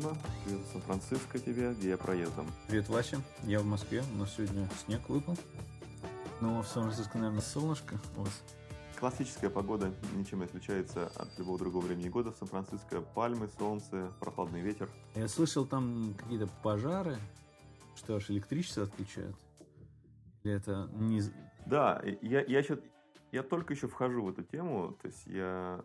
Привет. Дима, привет Сан-Франциско тебе, где я проездом. Привет, Вася. Я в Москве. Нас сегодня снег выпал. Но в Сан-Франциско, наверное, солнышко у вас. Классическая погода ничем не отличается от любого другого времени года в Сан-Франциско. Пальмы, солнце, прохладный ветер. Я слышал, там какие-то пожары, что аж электричество отключают. Или это не... Да, я, я, еще, я только еще вхожу в эту тему, то есть я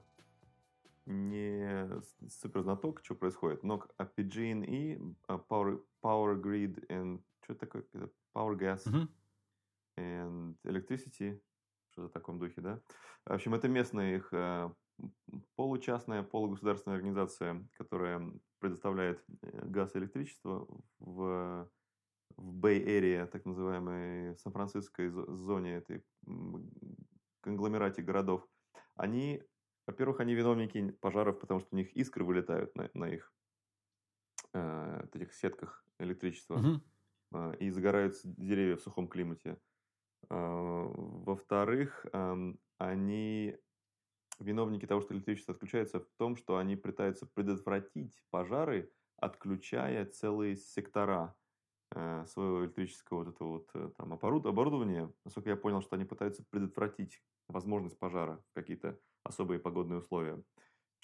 не супер знаток, что происходит, но а PG&E, а Power, Power Grid and что это такое? Power Gas Мгм. and Electricity, что-то в таком духе, да? В общем, это местная их э, получастная, полугосударственная организация, которая предоставляет э, газ и электричество в, в Bay Area, так называемой Сан-Франциской зо- зоне, этой конгломерате городов. Они, во-первых, они виновники пожаров, потому что у них искры вылетают на, на их э, этих сетках электричества Мгм. а, и загораются деревья в сухом климате. А, Во-вторых, ам, они виновники того, что электричество отключается, в том, что они пытаются предотвратить пожары, отключая целые сектора э, своего электрического вот этого вот э, там оборуд- оборудования. Насколько я понял, что они пытаются предотвратить возможность пожара в какие-то особые погодные условия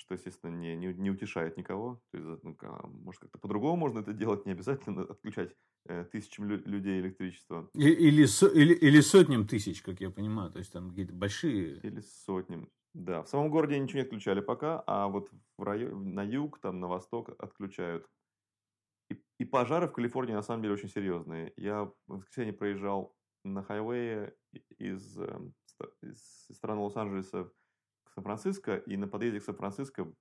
что, естественно, не, не, не утешает никого. То есть, ну, может, как-то по-другому можно это делать, не обязательно отключать э, тысячам лю- людей электричество Или, со- или, или сотням тысяч, как я понимаю. То есть там какие-то большие... или сотням. Да, в самом городе ничего не отключали пока, а вот в районе, на юг, там, на восток отключают. И, и пожары в Калифорнии на самом деле очень серьезные. Я в воскресенье проезжал на хайвее из, э, ста- из страны Лос-Анджелеса Сан-Франциско, и на подъезде к Сан-Франциско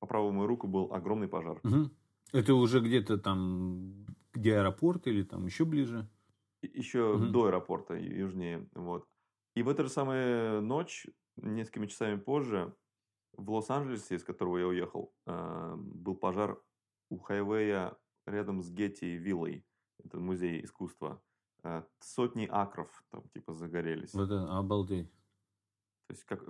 по правую мою руку был огромный пожар. Мгм. Это уже где-то там, где аэропорт или там еще ближе? еще Мгм. до аэропорта южнее. Вот. И в эту же самую ночь, несколькими часами позже, в Лос-Анджелесе, из которого я уехал, э, был пожар у хайвея рядом с Гетти виллой. Это музей искусства. Э, Сотни акров там типа загорелись. Вот это, обалдеть. То есть, как,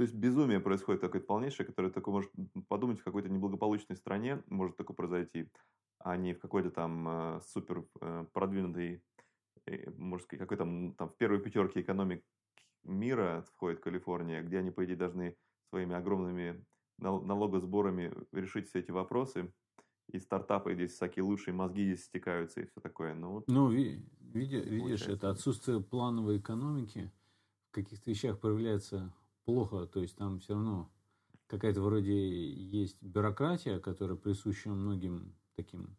то есть безумие происходит такое полнейшее, которое только может подумать в какой-то неблагополучной стране может такое произойти, а не в какой-то там э, супер э, продвинутой, э, можно сказать, какой там, там в первой пятерке экономик мира входит Калифорния, где они, по идее, должны своими огромными нал- налогосборами решить все эти вопросы. И стартапы здесь всякие лучшие мозги здесь стекаются и все такое. Ну, вот Ну, ви- види- видишь, это отсутствие плановой экономики в каких-то вещах проявляется плохо. То есть там все равно какая-то вроде есть бюрократия, которая присуща многим таким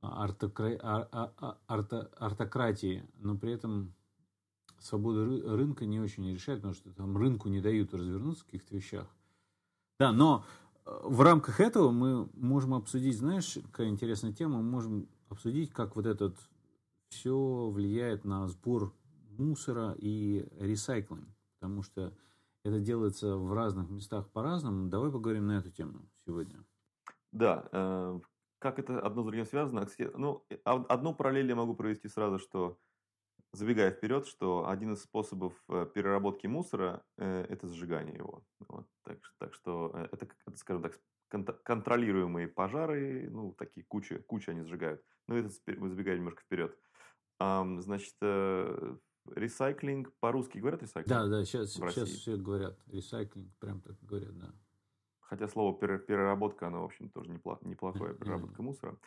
а, артокра- а- а- а- арто- артократии, но при этом свобода ры- рынка не очень решает, потому что там рынку не дают развернуться в каких-то вещах. Да, но э, в рамках этого мы можем обсудить, знаешь, какая интересная тема, мы можем обсудить, как вот этот все влияет на сбор мусора и ресайклинг, потому что это делается в разных местах по-разному. Давай поговорим на эту тему сегодня. Да, э, как это одно с другим связано? Ну, э, одну параллель я могу провести сразу, что, забегая вперед, что один из способов э, переработки мусора это сжигание его. Вот, так, так что это, скажем так, кон- контролируемые пожары, ну, такие куча, куча они сжигают. Ну, это забегая немножко вперед. Значит, ресайклинг, по-русски говорят ресайклинг? Да, да, сейчас, сейчас все говорят. Ресайклинг, прям так говорят, да. Хотя слово пере- переработка, оно, в общем, тоже непло- неплохое, переработка мусора.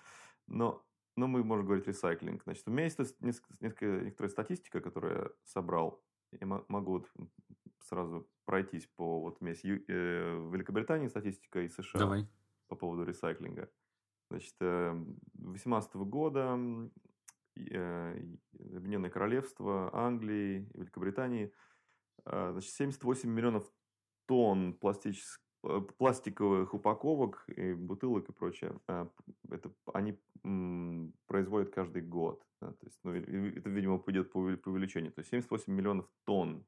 Но, но мы можем говорить ресайклинг. Значит, у меня есть несколько, некоторая статистика, которую я собрал. Я мо- могу вот сразу пройтись по... Вот у меня есть Ю- э, Великобритании статистика и США Давай. по поводу ресайклинга. Значит, 2018 года м, и, э, и Объединенное Королевство, Англии, Великобритании, э, значит, 78 миллионов тонн пластичес- э, пластиковых упаковок, и бутылок и прочее, э, это они производят каждый год. да, то есть, ну, это, видимо, пойдет по уве- по увеличению. То есть 78 миллионов тонн.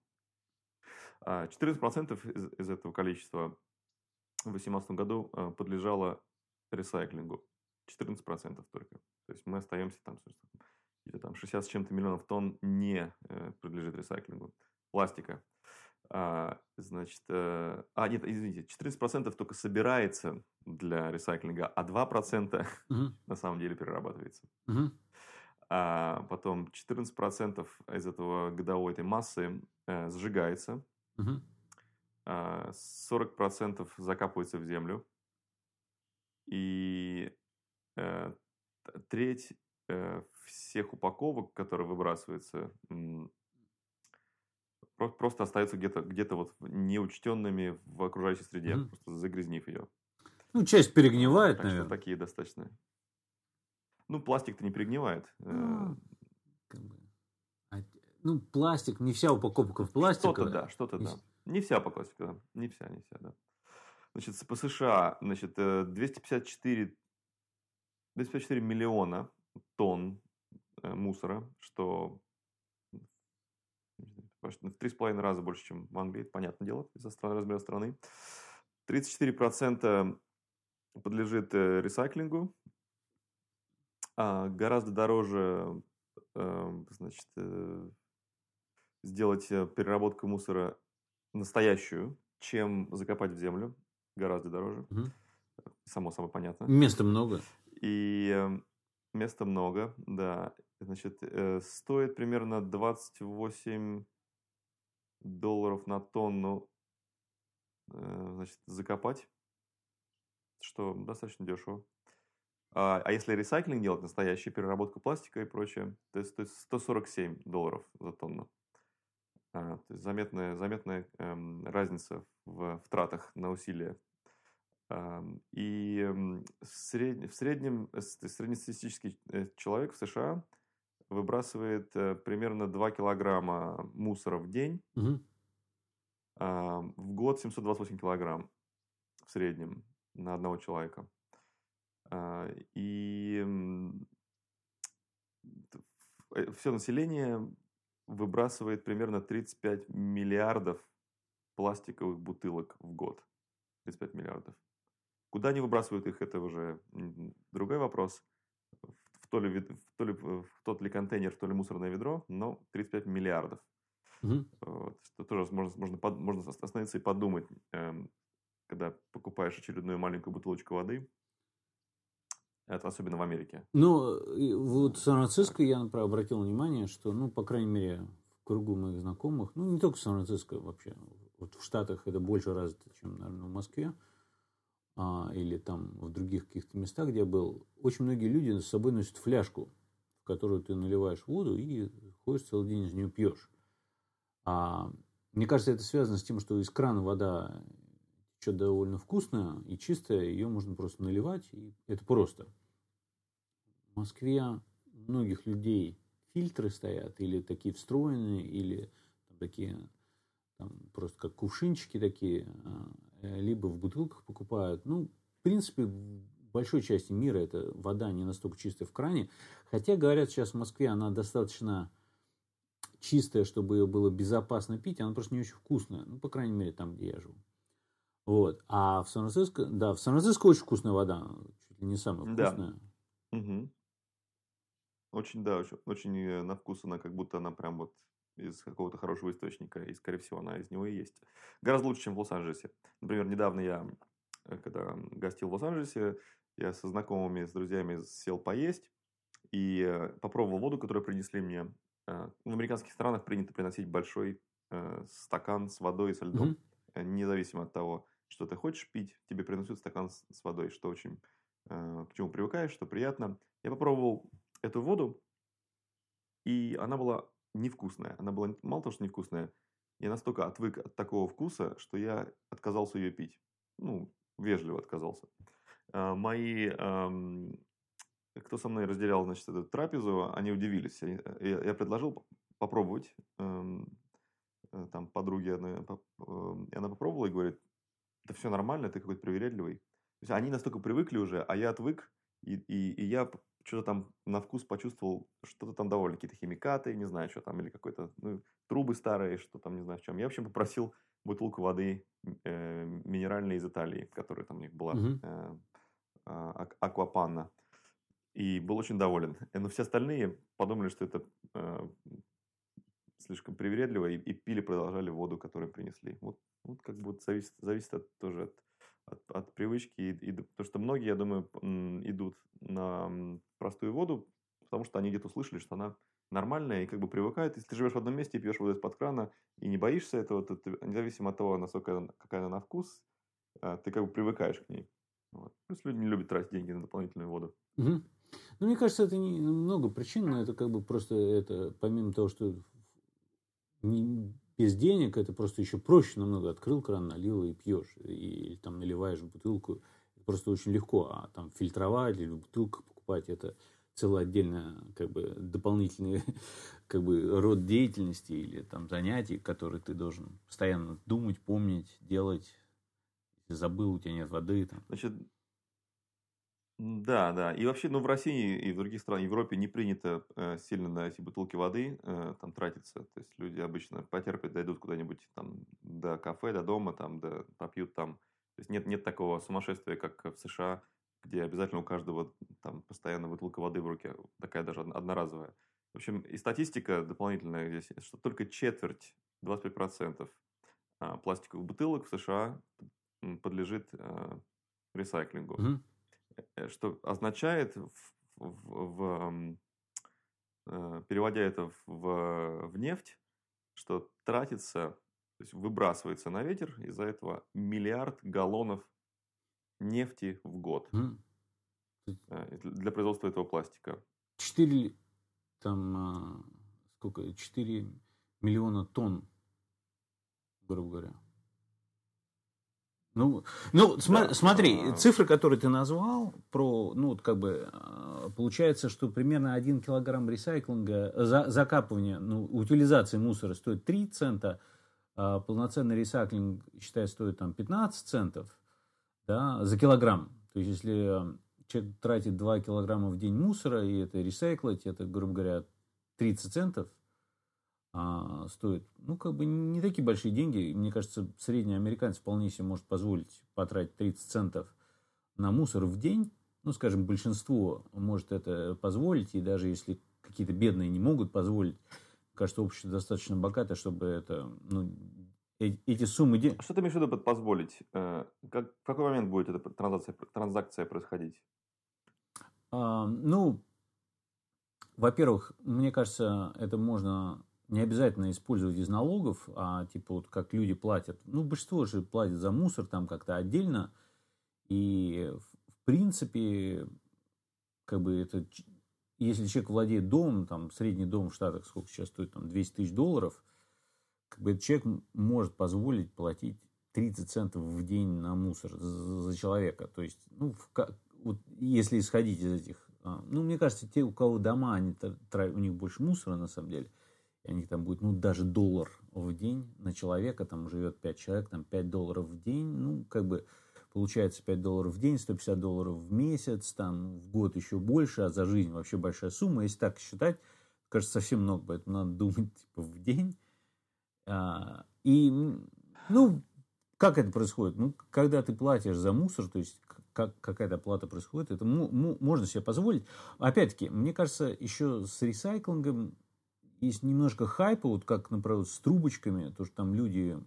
А 14% из, из этого количества в 2018 году э, подлежало ресайклингу. 14% только. То есть мы остаемся там, собственно, где-то там 60 с чем-то миллионов тонн не э, подлежит ресайклингу пластика. А, значит, э, а, нет, извините, 14% только собирается для ресайклинга, а 2% Мгм. на самом деле перерабатывается. Мгм. А потом 14% из этого годовой этой массы э, сжигается, Мгм. а 40% закапывается в землю, и э, треть всех упаковок, которые выбрасываются, просто остаются где-то где вот неучтенными в окружающей среде, Мгм. просто загрязнив ее. Ну, часть перегнивает, так что наверное. такие достаточно. Ну, пластик-то не перегнивает. э, Ну, как бы. А, Ну, пластик, не вся упаковка в пластик. Что-то да, что-то да. Не вся классике, да. Не вся, не вся, да. Значит, по США, значит, э, 254, 254 миллиона тонн э, мусора, что почти в три с половиной раза больше, чем в Англии, это понятное дело, из-за стран- размера страны. 34% подлежит э, ресайклингу, а гораздо дороже, э, значит, сделать переработку мусора настоящую, чем закопать в землю. Гораздо дороже. Мгм. Само собой понятно. Места много. И места много, да. Значит, э, стоит примерно 28 долларов на тонну э, значит, закопать, что достаточно дешево. А, а если ресайклинг делать, настоящий, переработку пластика и прочее, то есть, то есть 147 долларов за тонну. А, то есть заметная, заметная эм, разница в, в тратах на усилия. И в, сред- в среднем э, среднестатистический э, человек в США выбрасывает э, примерно 2 килограмма мусора в день, а, в год 728 килограмм в среднем на одного человека. А, И все население выбрасывает примерно 35 миллиардов пластиковых бутылок в год. 35 миллиардов. Куда они выбрасывают их, это уже другой вопрос. В, то ли, в, то ли, в тот ли контейнер, в то ли мусорное ведро, но 35 миллиардов. Мгм. Вот, что тоже можно, можно, под- можно остановиться и подумать, эм, когда покупаешь очередную маленькую бутылочку воды. Это особенно в Америке. Ну, вот в Сан-Франциско я, например, обратил внимание, что, ну, по крайней мере, в кругу моих знакомых, ну, не только в Сан-Франциско вообще, вот в Штатах это больше развито, чем, наверное, в Москве, а, или там в других каких-то местах, где я был, очень многие люди с собой носят фляжку, в которую ты наливаешь воду и ходишь целый день из нее пьешь. А, мне кажется, это связано с тем, что из крана вода течет довольно вкусная и чистая, ее можно просто наливать, и это просто. В Москве у многих людей фильтры стоят, или такие встроенные, или там такие там, просто как кувшинчики такие, а, либо в бутылках покупают. Ну, в принципе, в большой части мира эта вода не настолько чистая в кране. Хотя, говорят, сейчас в Москве она достаточно чистая, чтобы ее было безопасно пить, она просто не очень вкусная. Ну, по крайней мере, там, где я живу. Вот. А в Сан-Франциско, да, в Сан-Франциско очень вкусная вода, чуть ли не самая Да. вкусная. Мгм. Очень, да, очень, очень э, на вкус она как будто она прям вот из какого-то хорошего источника, и, скорее всего, она из него и есть. Гораздо лучше, чем в Лос-Анджелесе. Например, недавно я, э, когда гостил в Лос-Анджелесе, я со знакомыми, с друзьями сел поесть и э, попробовал воду, которую принесли мне. Э, В американских странах принято приносить большой стакан с водой и со льдом. Э, Независимо от того, что ты хочешь пить, тебе приносят стакан с, водой, что очень к чему привыкаешь, что приятно. Я попробовал эту воду, и она была невкусная. Она была мало того, что невкусная, я настолько отвык от такого вкуса, что я отказался ее пить. Ну, вежливо отказался. А, Мои, кто со мной разделял, значит, эту трапезу, они удивились. Они- Я предложил попробовать. ам, э, Там подруги одной, эм, и она попробовала и говорит, да все нормально, ты какой-то привередливый. То есть они настолько привыкли уже, а я отвык, и, и, и я что-то там на вкус почувствовал, что-то там довольно, какие-то химикаты, не знаю, что там, или какой-то, ну, трубы старые, что там, не знаю в чем. Я, в общем, попросил бутылку воды э, минеральной из Италии, которая там у них была, э, ак- аквапанна. И был очень доволен. Э, Но все остальные подумали, что это э, слишком привередливо и, и пили, продолжали воду, которую принесли. Вот, вот как бы зависит, зависит от, тоже от, от, от привычки. И, и, потому что многие, я думаю, идут на простую воду, потому что они где-то услышали, что она нормальная и как бы привыкают. Если ты живешь в одном месте и пьешь воду из-под крана и не боишься этого, то ты, независимо от того, насколько какая она на вкус, а, ты как бы привыкаешь к ней. Вот. Плюс люди не любят тратить деньги на дополнительную воду. Угу. Ну, мне кажется, это не много причин, но это как бы просто это, помимо того, что не, без денег, это просто еще проще намного. Открыл кран, налил и пьешь. И там наливаешь бутылку. Просто очень легко. А там фильтровать или в бутылках покупать, это целый отдельно как бы дополнительный как бы род деятельности или там занятий, которые ты должен постоянно думать, помнить, делать. Если забыл, у тебя нет воды. Там. Значит, да, да. И вообще, ну, в России и в других странах, Европе не принято э, сильно на эти бутылки воды э, там тратиться. То есть люди обычно потерпят, дойдут куда-нибудь там до кафе, до дома, там, до, попьют там. То есть нет, нет такого сумасшествия, как в США, где обязательно у каждого там постоянно бутылка воды в руке, такая даже одноразовая. В общем, и статистика дополнительная здесь, что только четверть, 25% а, пластиковых бутылок в США подлежит а, ресайклингу. Mm-hmm. Что означает, в, в, в, э, переводя это в, в нефть, что тратится, то есть выбрасывается на ветер из-за этого миллиард галлонов нефти в год mm. для производства этого пластика. 4, там, сколько, 4 миллиона тонн, грубо говоря. Ну, ну да. смотри, а... цифры, которые ты назвал, про, ну, вот как бы, а, получается, что примерно 1 килограмм ресайклинга, за, закапывания, ну, утилизации мусора стоит 3 цента, а полноценный ресайклинг, считай, стоит там 15 центов да, за килограмм. То есть, если э, человек тратит 2 килограмма в день мусора, и это ресайклить, это, грубо говоря, 30 центов а, стоит. Ну, как бы не такие большие деньги. Мне кажется, средний американец вполне себе может позволить потратить 30 центов на мусор в день. Ну, скажем, большинство может это позволить, и даже если какие-то бедные не могут позволить, кажется, общество достаточно богато, чтобы это ну, эти суммы денег. Что ты имеешь в виду под позволить? Э, как, в какой момент будет эта транзакция, транзакция происходить? А, ну, во-первых, мне кажется, это можно не обязательно использовать из налогов, а типа вот как люди платят. Ну, большинство же платят за мусор там как-то отдельно. И в принципе, как бы это, если человек владеет домом, там средний дом в Штатах сколько сейчас стоит, там 200 тысяч долларов – как бы человек может позволить платить 30 центов в день на мусор за, за человека. То есть, ну, в, вот, если исходить из этих... А, ну, мне кажется, те, у кого дома, они, у них больше мусора, на самом деле, и у там будет, ну, даже доллар в день на человека, там живет 5 человек, там 5 долларов в день, ну, как бы получается 5 долларов в день, 150 долларов в месяц, там в год еще больше, а за жизнь вообще большая сумма. Если так считать, кажется, совсем много, поэтому надо думать типа в день. А, и, ну, как это происходит? Ну, когда ты платишь за мусор, то есть как, какая-то плата происходит, это можно себе позволить. Опять-таки, мне кажется, еще с ресайклингом есть немножко хайпа, вот как, например, с трубочками, то, что там люди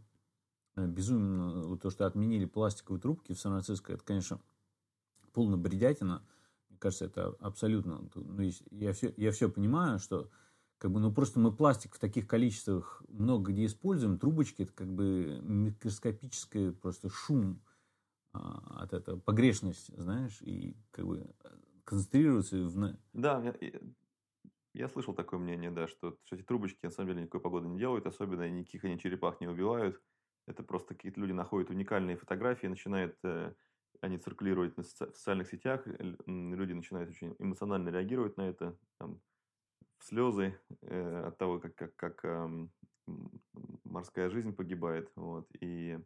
э, безумно, вот то, что отменили пластиковые трубки в Сан-Франциско, это, конечно, полная бредятина. Мне кажется, это абсолютно... Ну, я, все, я все понимаю, что как бы, ну просто мы пластик в таких количествах много где используем, трубочки это как бы микроскопический просто шум а, от этого, погрешность, знаешь, и как бы концентрируется в... Да, я, слышал такое мнение, да, что, что эти трубочки на самом деле никакой погоды не делают, особенно никаких они черепах не убивают. Это просто какие-то люди находят уникальные фотографии, начинают э, они циркулировать на соци- в социальных сетях, люди начинают очень эмоционально реагировать на это, там, в слезы э, от того, как, как, как э, морская жизнь погибает. Вот, и,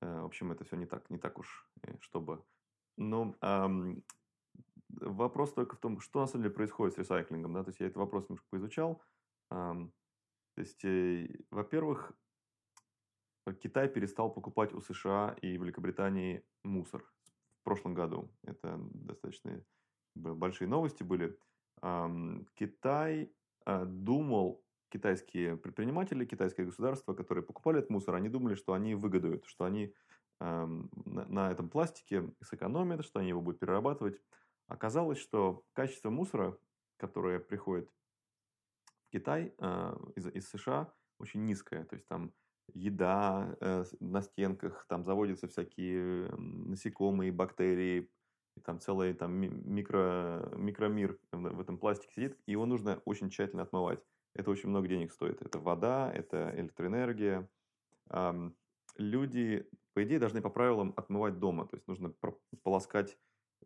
э, в общем, это все не так, не так уж, э, чтобы... Но э, вопрос только в том, что на самом деле происходит с ресайклингом. Да? То есть я этот вопрос немножко поизучал. Э, то есть, э, во-первых, Китай перестал покупать у США и Великобритании мусор в прошлом году. Это достаточно большие новости были. Китай а, думал китайские предприниматели, китайское государство, которые покупали этот мусор, они думали, что они выгодуют, что они на этом пластике сэкономят, что они его будут перерабатывать. Оказалось, что качество мусора, которое приходит в Китай э, из, из США, очень низкое. То есть там еда э, на стенках, там заводятся всякие насекомые, бактерии, и там целый там, микро, микромир в этом пластике сидит, и его нужно очень тщательно отмывать. Это очень много денег стоит. Это вода, это электроэнергия. Эм, люди, по идее, должны по правилам отмывать дома. То есть нужно полоскать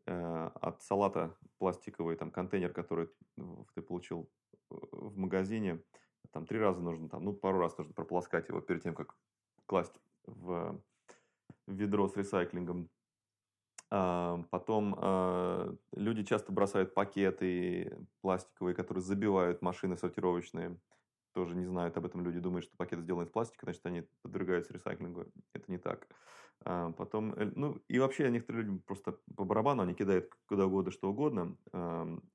от салата пластиковый там, контейнер, который ты получил в магазине, там три раза нужно, там, ну, пару раз нужно прополоскать его перед тем, как класть в ведро с ресайклингом. А, потом а, люди часто бросают пакеты пластиковые, которые забивают машины сортировочные. Тоже не знают об этом люди, думают, что пакеты сделаны из пластика, значит, они подвергаются ресайклингу. Это не так. А, потом, э, ну, и вообще некоторые люди просто по барабану, они кидают куда угодно, что угодно.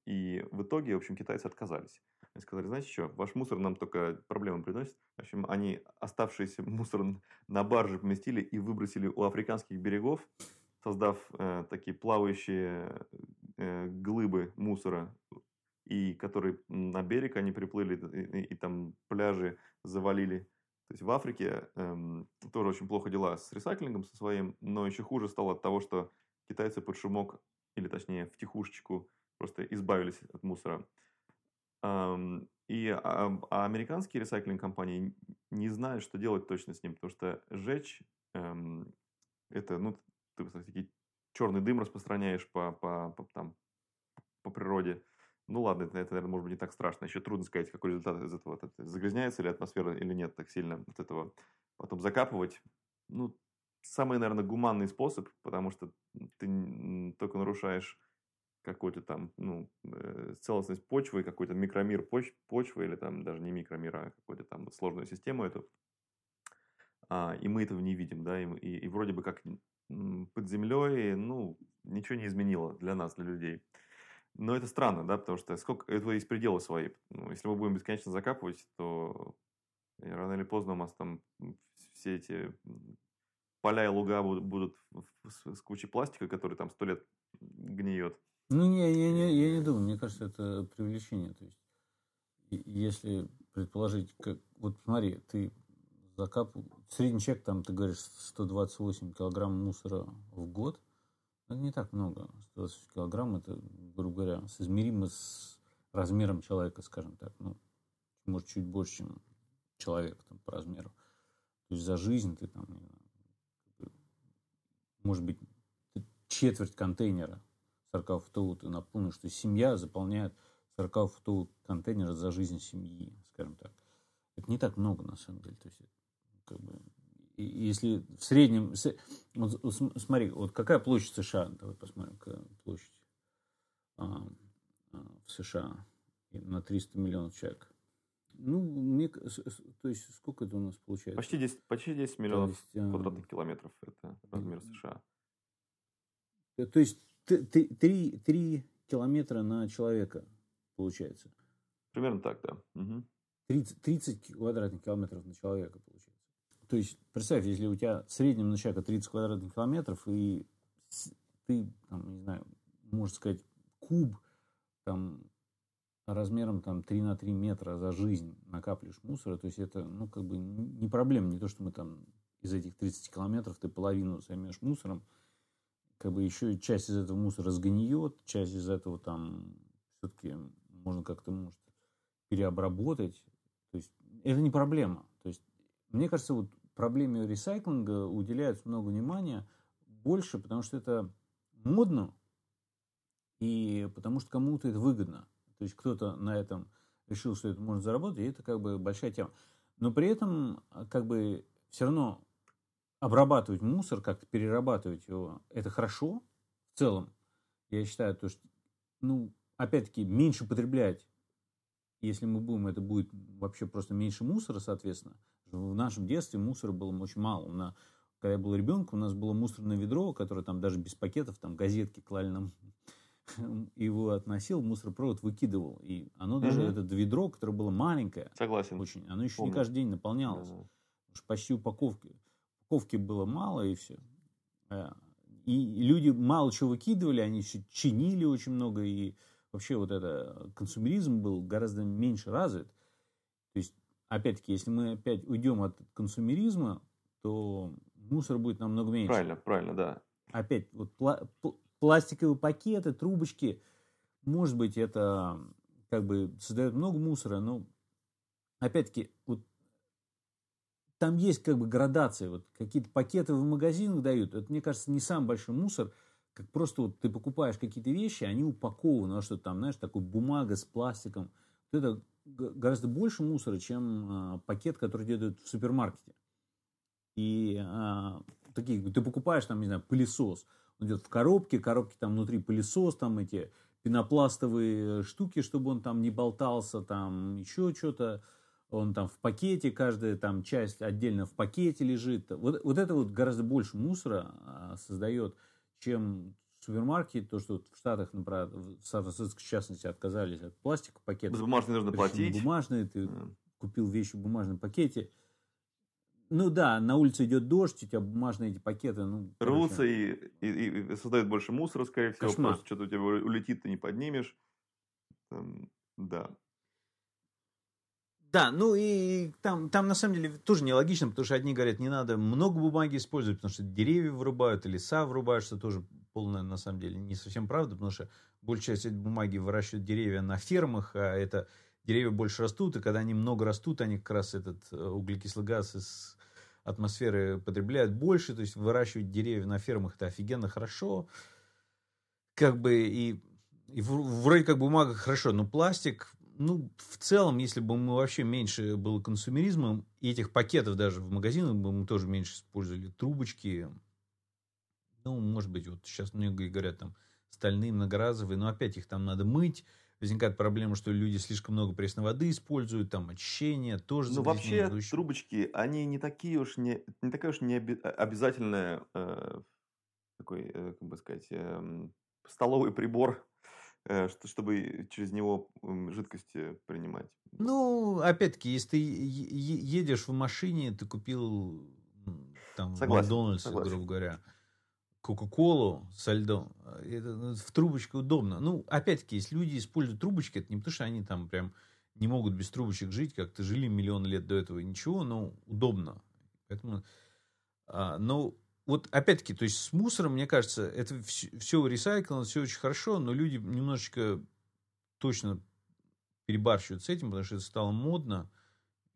И в итоге, в общем, китайцы отказались. Они сказали, знаете что, ваш мусор нам только проблемы приносит. В общем, они оставшийся мусор на барже поместили и выбросили у африканских берегов, создав э, такие плавающие э, глыбы мусора, и которые на берег они приплыли, и, и, и там пляжи завалили. То есть в Африке э, тоже очень плохо дела с ресайклингом со своим, но еще хуже стало от того, что китайцы под шумок, или точнее в тихушечку, просто избавились от мусора. И а, а американские ресайклинг-компании не знают, что делать точно с ним, потому что жечь эм, это, ну, ты такие черный дым распространяешь по, по, по, там, по природе. Ну ладно, это, это, наверное, может быть не так страшно. Еще трудно сказать, какой результат из этого. Это, загрязняется ли атмосфера или нет так сильно от этого. Потом закапывать. Ну, самый, наверное, гуманный способ, потому что ты только нарушаешь какой-то там, ну, э, целостность почвы, какой-то микромир поч почвы, или там даже не микромир, а какую-то там сложную систему эту. А, и мы этого не видим, да, и, и, и вроде бы как под землей, ну, ничего не изменило для нас, для людей. Но это странно, да, потому что сколько этого есть пределы свои. Ну, если мы будем бесконечно закапывать, то рано или поздно у нас там все эти поля и луга будут, будут с кучей пластика, который там сто лет гниет. Ну, не, я, не, я не думаю. Мне кажется, это привлечение. То есть, если предположить, как... Вот смотри, ты закап... Средний человек, там, ты говоришь, 128 килограмм мусора в год. Это не так много. 128 килограмм, это, грубо говоря, соизмеримо с размером человека, скажем так. Ну, может, чуть больше, чем человек там, по размеру. То есть за жизнь ты там, может быть, четверть контейнера 40-футовую ты наполнишь, что семья заполняет 40-футовый контейнер за жизнь семьи, скажем так. Это не так много, на самом деле. То есть, как бы, если в среднем... Вот, смотри, вот какая площадь США? Давай посмотрим, какая площадь а, а, в США на 300 миллионов человек. Ну, мне, то есть, сколько это у нас получается? Почти 10, почти 10 миллионов есть, а, квадратных километров. Это размер США. То есть, Три, три километра на человека получается. Примерно так, да. Угу. 30, 30 квадратных километров на человека получается. То есть, представь, если у тебя в среднем на человека 30 квадратных километров, и ты, там, не знаю, можно сказать, куб там, размером там, 3 на 3 метра за жизнь накапливаешь мусора, то есть это, ну, как бы не проблема, не то, что мы там из этих 30 километров ты половину займешь мусором, как бы еще часть из этого мусора сгниет, часть из этого там все-таки можно как-то, может, переобработать. То есть это не проблема. То есть мне кажется, вот проблеме ресайклинга уделяют много внимания больше, потому что это модно и потому что кому-то это выгодно. То есть кто-то на этом решил, что это можно заработать, и это как бы большая тема. Но при этом как бы все равно обрабатывать мусор, как-то перерабатывать его, это хорошо в целом. Я считаю, то, что, ну, опять-таки, меньше потреблять, если мы будем, это будет вообще просто меньше мусора, соответственно. В нашем детстве мусора было очень мало. На, когда я был ребенком, у нас было мусорное ведро, которое там даже без пакетов, там газетки клали нам его относил, мусоропровод выкидывал. И оно даже, угу. это ведро, которое было маленькое. Согласен. Очень, оно еще Помню. не каждый день наполнялось. Да. почти упаковки. Упаковки было мало, и все. Э, и люди мало чего выкидывали, они еще чинили очень много, и вообще вот это консумеризм был гораздо меньше развит. Опять-таки, если мы опять уйдем от консумеризма, то мусор будет намного меньше. Правильно, правильно, да. Опять, вот пла- пластиковые пакеты, трубочки, может быть, это как бы создает много мусора, но опять-таки, вот там есть как бы градация. Вот какие-то пакеты в магазинах дают. Это, мне кажется, не самый большой мусор, как просто вот ты покупаешь какие-то вещи, они упакованы, а что там, знаешь, такой бумага с пластиком. Вот это гораздо больше мусора, чем а, пакет, который делают в супермаркете. И а, такие, ты покупаешь там, не знаю, пылесос, он идет в коробке, коробки там внутри пылесос, там эти пенопластовые штуки, чтобы он там не болтался, там еще что-то, он там в пакете, каждая там часть отдельно в пакете лежит. Вот, вот это вот гораздо больше мусора а, создает, чем супермаркет, то, что в Штатах, например, в Сан-Франциско, в частности, отказались от пластика пакетов. Бумажные нужно платить. Бумажные, ты yeah. купил вещи в бумажном пакете. Ну да, на улице идет дождь, у тебя бумажные эти пакеты. Ну, Рвутся и, и, и создают больше мусора, скорее всего. Кошмар. Просто что-то у тебя улетит, ты не поднимешь. Там, да. Да, ну и там, там на самом деле тоже нелогично, потому что одни говорят, не надо много бумаги использовать, потому что деревья вырубают, и леса вырубают, что тоже полная на самом деле не совсем правда, потому что большая часть этой бумаги выращивают деревья на фермах, а это деревья больше растут, и когда они много растут, они как раз этот э, углекислый газ из атмосферы потребляют больше, то есть выращивать деревья на фермах это офигенно хорошо, как бы и, и вроде как бумага хорошо, но пластик, ну, в целом, если бы мы вообще меньше было консумеризмом, и этих пакетов даже в магазинах бы мы тоже меньше использовали, трубочки, ну, может быть, вот сейчас многие говорят там стальные, многоразовые, но опять их там надо мыть, возникает проблема, что люди слишком много пресной воды используют, там очищение тоже. Ну вообще ведущее. трубочки, они не такие уж не не такая уж не обязательная э, такой, э, как бы сказать, э, столовый прибор, э, чтобы через него жидкости принимать. Ну опять-таки, если ты едешь в машине, ты купил там согласен, Макдональдс, согласен. грубо говоря Кока-Колу со льдом, это ну, в трубочке удобно. Ну, опять-таки, если люди используют трубочки, это не потому, что они там прям не могут без трубочек жить, как-то жили миллион лет до этого, ничего, но удобно. Поэтому, а, но вот опять-таки, то есть с мусором, мне кажется, это все, все ресайклено, все очень хорошо, но люди немножечко точно перебарщивают с этим, потому что это стало модно.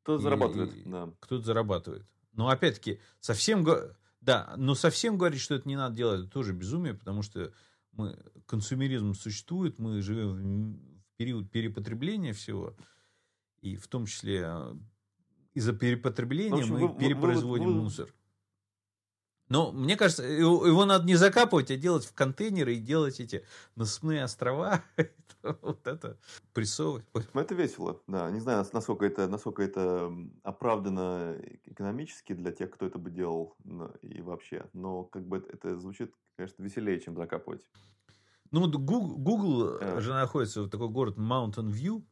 Кто-то зарабатывает, да. Кто-то зарабатывает. Но опять-таки, совсем да, но совсем говорить, что это не надо делать, это тоже безумие, потому что мы, консумеризм существует, мы живем в период перепотребления всего, и в том числе а, из-за перепотребления общем, мы вы, перепроизводим вы, вы, мусор. Но мне кажется, его, его надо не закапывать, а делать в контейнеры и делать эти насыпные острова. вот это прессовывать. Ну, это весело, да. Не знаю, насколько это, насколько это оправдано экономически для тех, кто это бы делал и вообще. Но как бы это, это звучит, конечно, веселее, чем закапывать. Ну, вот Google, Google yeah. же находится в такой город Mountain View.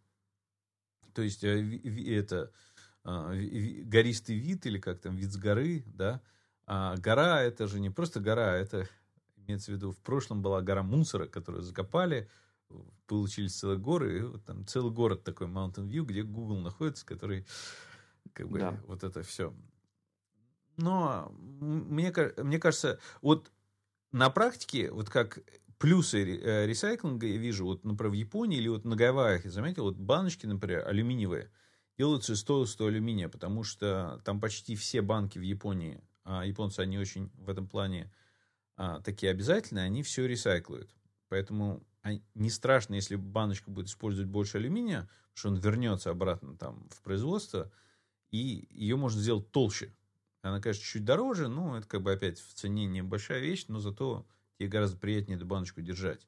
То есть, э, это а, гористый вид или как там, вид с горы, да. А гора это же не просто гора, это имеется в виду, в прошлом была гора мусора, которую закопали, получились целые горы, и вот там целый город такой, Mountain View, где Google находится, который как бы да. вот это все. Но мне, мне кажется, вот на практике, вот как плюсы э, ресайклинга я вижу, вот, например, в Японии или вот на Гавайях, я заметил, вот баночки, например, алюминиевые, делаются из толстого алюминия, потому что там почти все банки в Японии а японцы, они очень в этом плане а, такие обязательные, они все ресайклуют. Поэтому не страшно, если баночка будет использовать больше алюминия, что он вернется обратно там в производство, и ее можно сделать толще. Она, конечно, чуть дороже, но это как бы опять в цене небольшая вещь, но зато тебе гораздо приятнее эту баночку держать.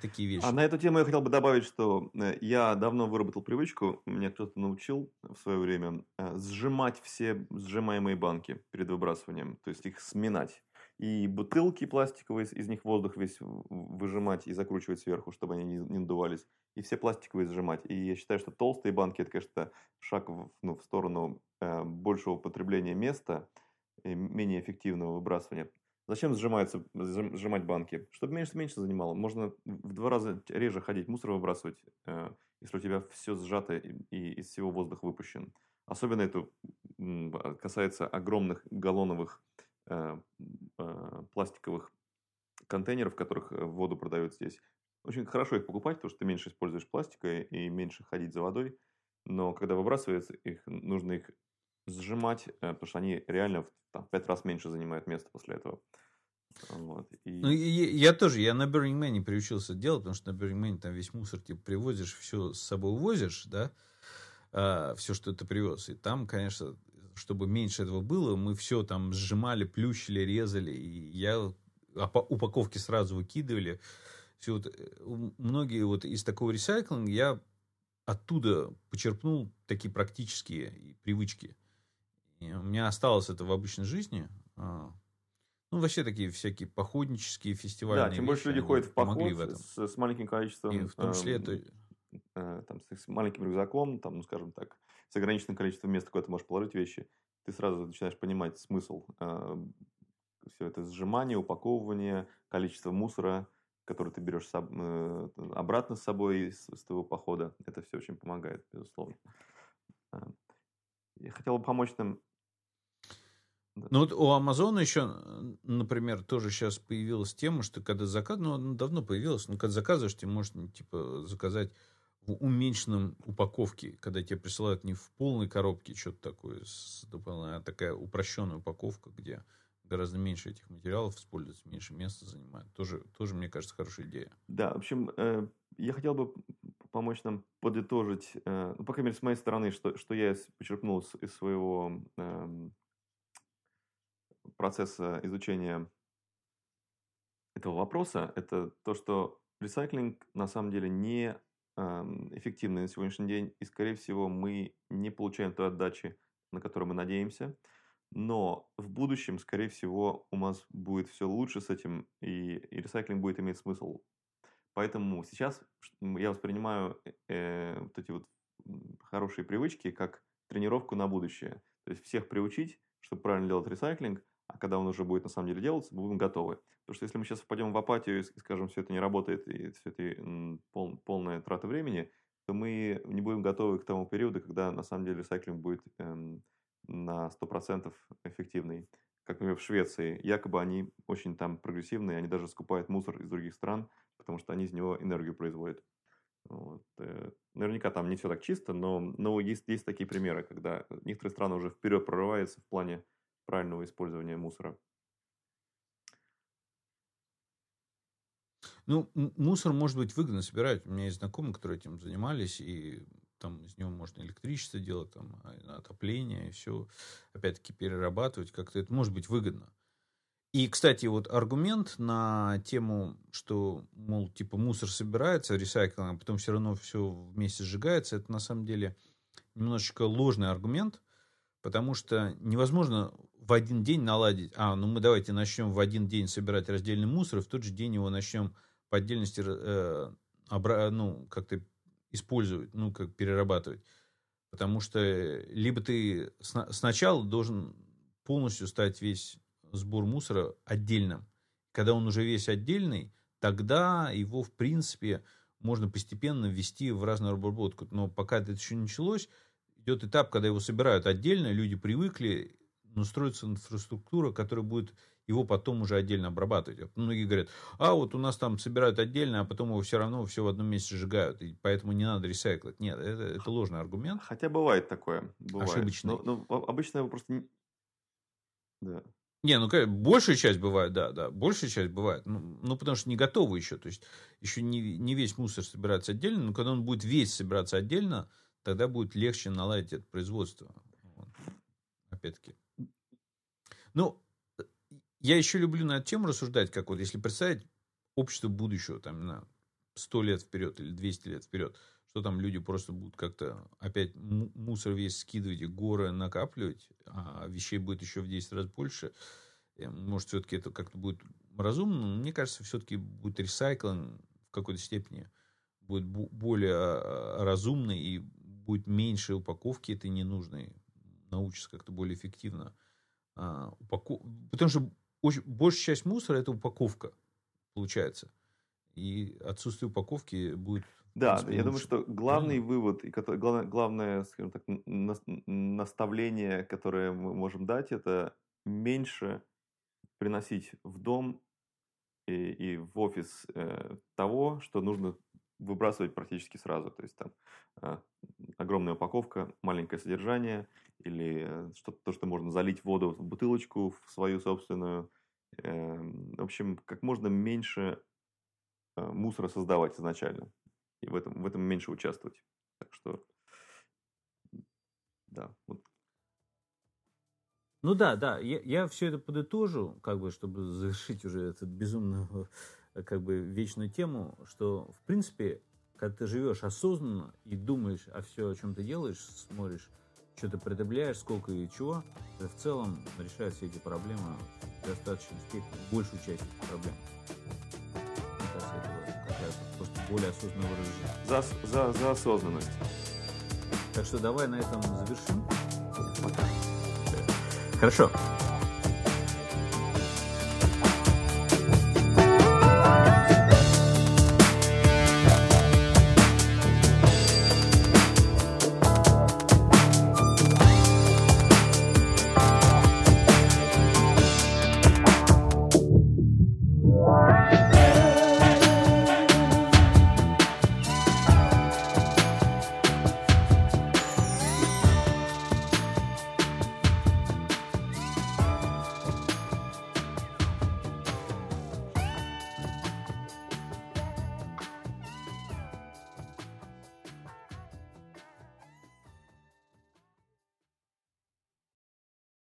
Такие вещи. А на эту тему я хотел бы добавить, что э, я давно выработал привычку, меня кто-то научил в свое время э, сжимать все сжимаемые банки перед выбрасыванием, то есть их сминать. и бутылки пластиковые, из них воздух весь выжимать и закручивать сверху, чтобы они не, не надувались, и все пластиковые сжимать. И я считаю, что толстые банки, это, конечно, шаг в, ну, в сторону э, большего потребления места, и менее эффективного выбрасывания. Зачем сжимается, сжимать банки? Чтобы меньше-меньше занимало. Можно в два раза реже ходить, мусор выбрасывать, э, если у тебя все сжато и, из всего воздух выпущен. Особенно это касается огромных галлоновых э, э, пластиковых контейнеров, в которых э, воду продают здесь. Очень хорошо их покупать, потому что ты меньше используешь пластика и меньше ходить за водой. Но когда выбрасывается их, нужно их сжимать, потому что они реально в пять раз меньше занимают место после этого. Вот, и... Ну, я, я тоже, я на Burning Man приучился делать, потому что на Burning Man там весь мусор типа привозишь, все с собой увозишь, да, а, все, что ты привез. И там, конечно, чтобы меньше этого было, мы все там сжимали, плющили, резали. И я упаковки сразу выкидывали. Все вот, э, многие вот из такого ресайклинга я оттуда почерпнул такие практические привычки. И у меня осталось это в обычной жизни. А, ну, вообще такие всякие походнические фестивали. Да, тем больше люди ходят в поход в этом. С, с маленьким количеством... И в том числе это Э, там, с маленьким рюкзаком, там, ну, скажем так, с ограниченным количеством места, куда ты можешь положить вещи, ты сразу начинаешь понимать смысл э, все это сжимание, упаковывание, количество мусора, который ты берешь соб, э, обратно с собой с, с твоего похода. Это все очень помогает, безусловно. Э, я хотел бы помочь нам ну вот у Амазона еще, например, тоже сейчас появилась тема, что когда заказ, ну, она давно появилась, но когда заказываешь, ты можешь типа заказать в уменьшенном упаковке, когда тебе присылают не в полной коробке что-то такое, а такая упрощенная упаковка, где гораздо меньше этих материалов используется, меньше места занимает. Тоже, тоже мне кажется, хорошая идея. Да, в общем, э, я хотел бы помочь нам подытожить, э, ну, по крайней мере, с моей стороны, что, что я почерпнул из, из своего э, процесса изучения этого вопроса, это то, что ресайклинг на самом деле не эффективны на сегодняшний день, и, скорее всего, мы не получаем той отдачи, на которую мы надеемся. Но в будущем, скорее всего, у нас будет все лучше с этим, и, и ресайклинг будет иметь смысл. Поэтому сейчас я воспринимаю э, вот эти вот хорошие привычки как тренировку на будущее. То есть всех приучить, чтобы правильно делать ресайклинг, а когда он уже будет на самом деле делаться, будем готовы. Потому что если мы сейчас впадем в апатию и скажем, все это не работает, и все это пол, полная трата времени, то мы не будем готовы к тому периоду, когда на самом деле ресайклинг будет эм, на 100% эффективный. Как, например, в Швеции. Якобы они очень там прогрессивные, они даже скупают мусор из других стран, потому что они из него энергию производят. Вот. Э, наверняка там не все так чисто, но, но есть, есть такие примеры, когда некоторые страны уже вперед прорываются в плане правильного использования мусора. Ну, мусор может быть выгодно собирать. У меня есть знакомые, которые этим занимались, и там из него можно электричество делать, там, а, отопление, и все, опять-таки, перерабатывать как-то. Это может быть выгодно. И, кстати, вот аргумент на тему, что, мол, типа мусор собирается, ресайклинг, а потом все равно все вместе сжигается, это на самом деле немножечко ложный аргумент, потому что невозможно в один день наладить, а, ну мы давайте начнем в один день собирать раздельный мусор, и в тот же день его начнем по отдельности э, обра- ну, как-то использовать, ну, как перерабатывать. Потому что либо ты сна- сначала должен полностью стать весь сбор мусора отдельным. Когда он уже весь отдельный, тогда его, в принципе, можно постепенно ввести в разную обработку. Но пока это еще не началось, идет этап, когда его собирают отдельно, люди привыкли, но строится инфраструктура, которая будет его потом уже отдельно обрабатывать. Вот многие говорят, а вот у нас там собирают отдельно, а потом его все равно все в одном месте сжигают, и поэтому не надо ресайклить. Нет, это, это ложный аргумент. Хотя бывает такое. Бывает. Ошибочный. Но, но обычно его просто... Не... Да. Не, ну большая часть бывает, да, да, большая часть бывает, ну, ну потому что не готовы еще, то есть еще не, не весь мусор собирается отдельно, но когда он будет весь собираться отдельно, тогда будет легче наладить это производство. Вот. Опять-таки. Ну, я еще люблю на эту тему рассуждать, как вот если представить общество будущего, там, на 100 лет вперед или 200 лет вперед, что там люди просто будут как-то опять мусор весь скидывать и горы накапливать, а вещей будет еще в 10 раз больше. Может, все-таки это как-то будет разумно, но мне кажется, все-таки будет ресайклинг в какой-то степени будет более а, разумный и будет меньше упаковки этой ненужной, научится как-то более эффективно. А, упаков... Потому что очень, большая часть мусора это упаковка, получается. И отсутствие упаковки будет да, я думаю, что главный Правильно? вывод и главное, главное, скажем так, наставление, которое мы можем дать, это меньше приносить в дом и, и в офис э, того, что нужно выбрасывать практически сразу. То есть там э, огромная упаковка, маленькое содержание или что-то, то, что можно залить воду в бутылочку в свою собственную. Э, в общем, как можно меньше э, мусора создавать изначально и в этом, в этом меньше участвовать. Так что, да, вот. Ну да, да, я, я все это подытожу, как бы, чтобы завершить уже эту безумную, как бы, вечную тему, что, в принципе, когда ты живешь осознанно и думаешь о все, о чем ты делаешь, смотришь, что ты потребляешь, сколько и чего, ты в целом решаешь все эти проблемы в достаточной степени, большую часть этих проблем более осознанного режима. За, за, за осознанность. Так что давай на этом завершим. Пока. Хорошо.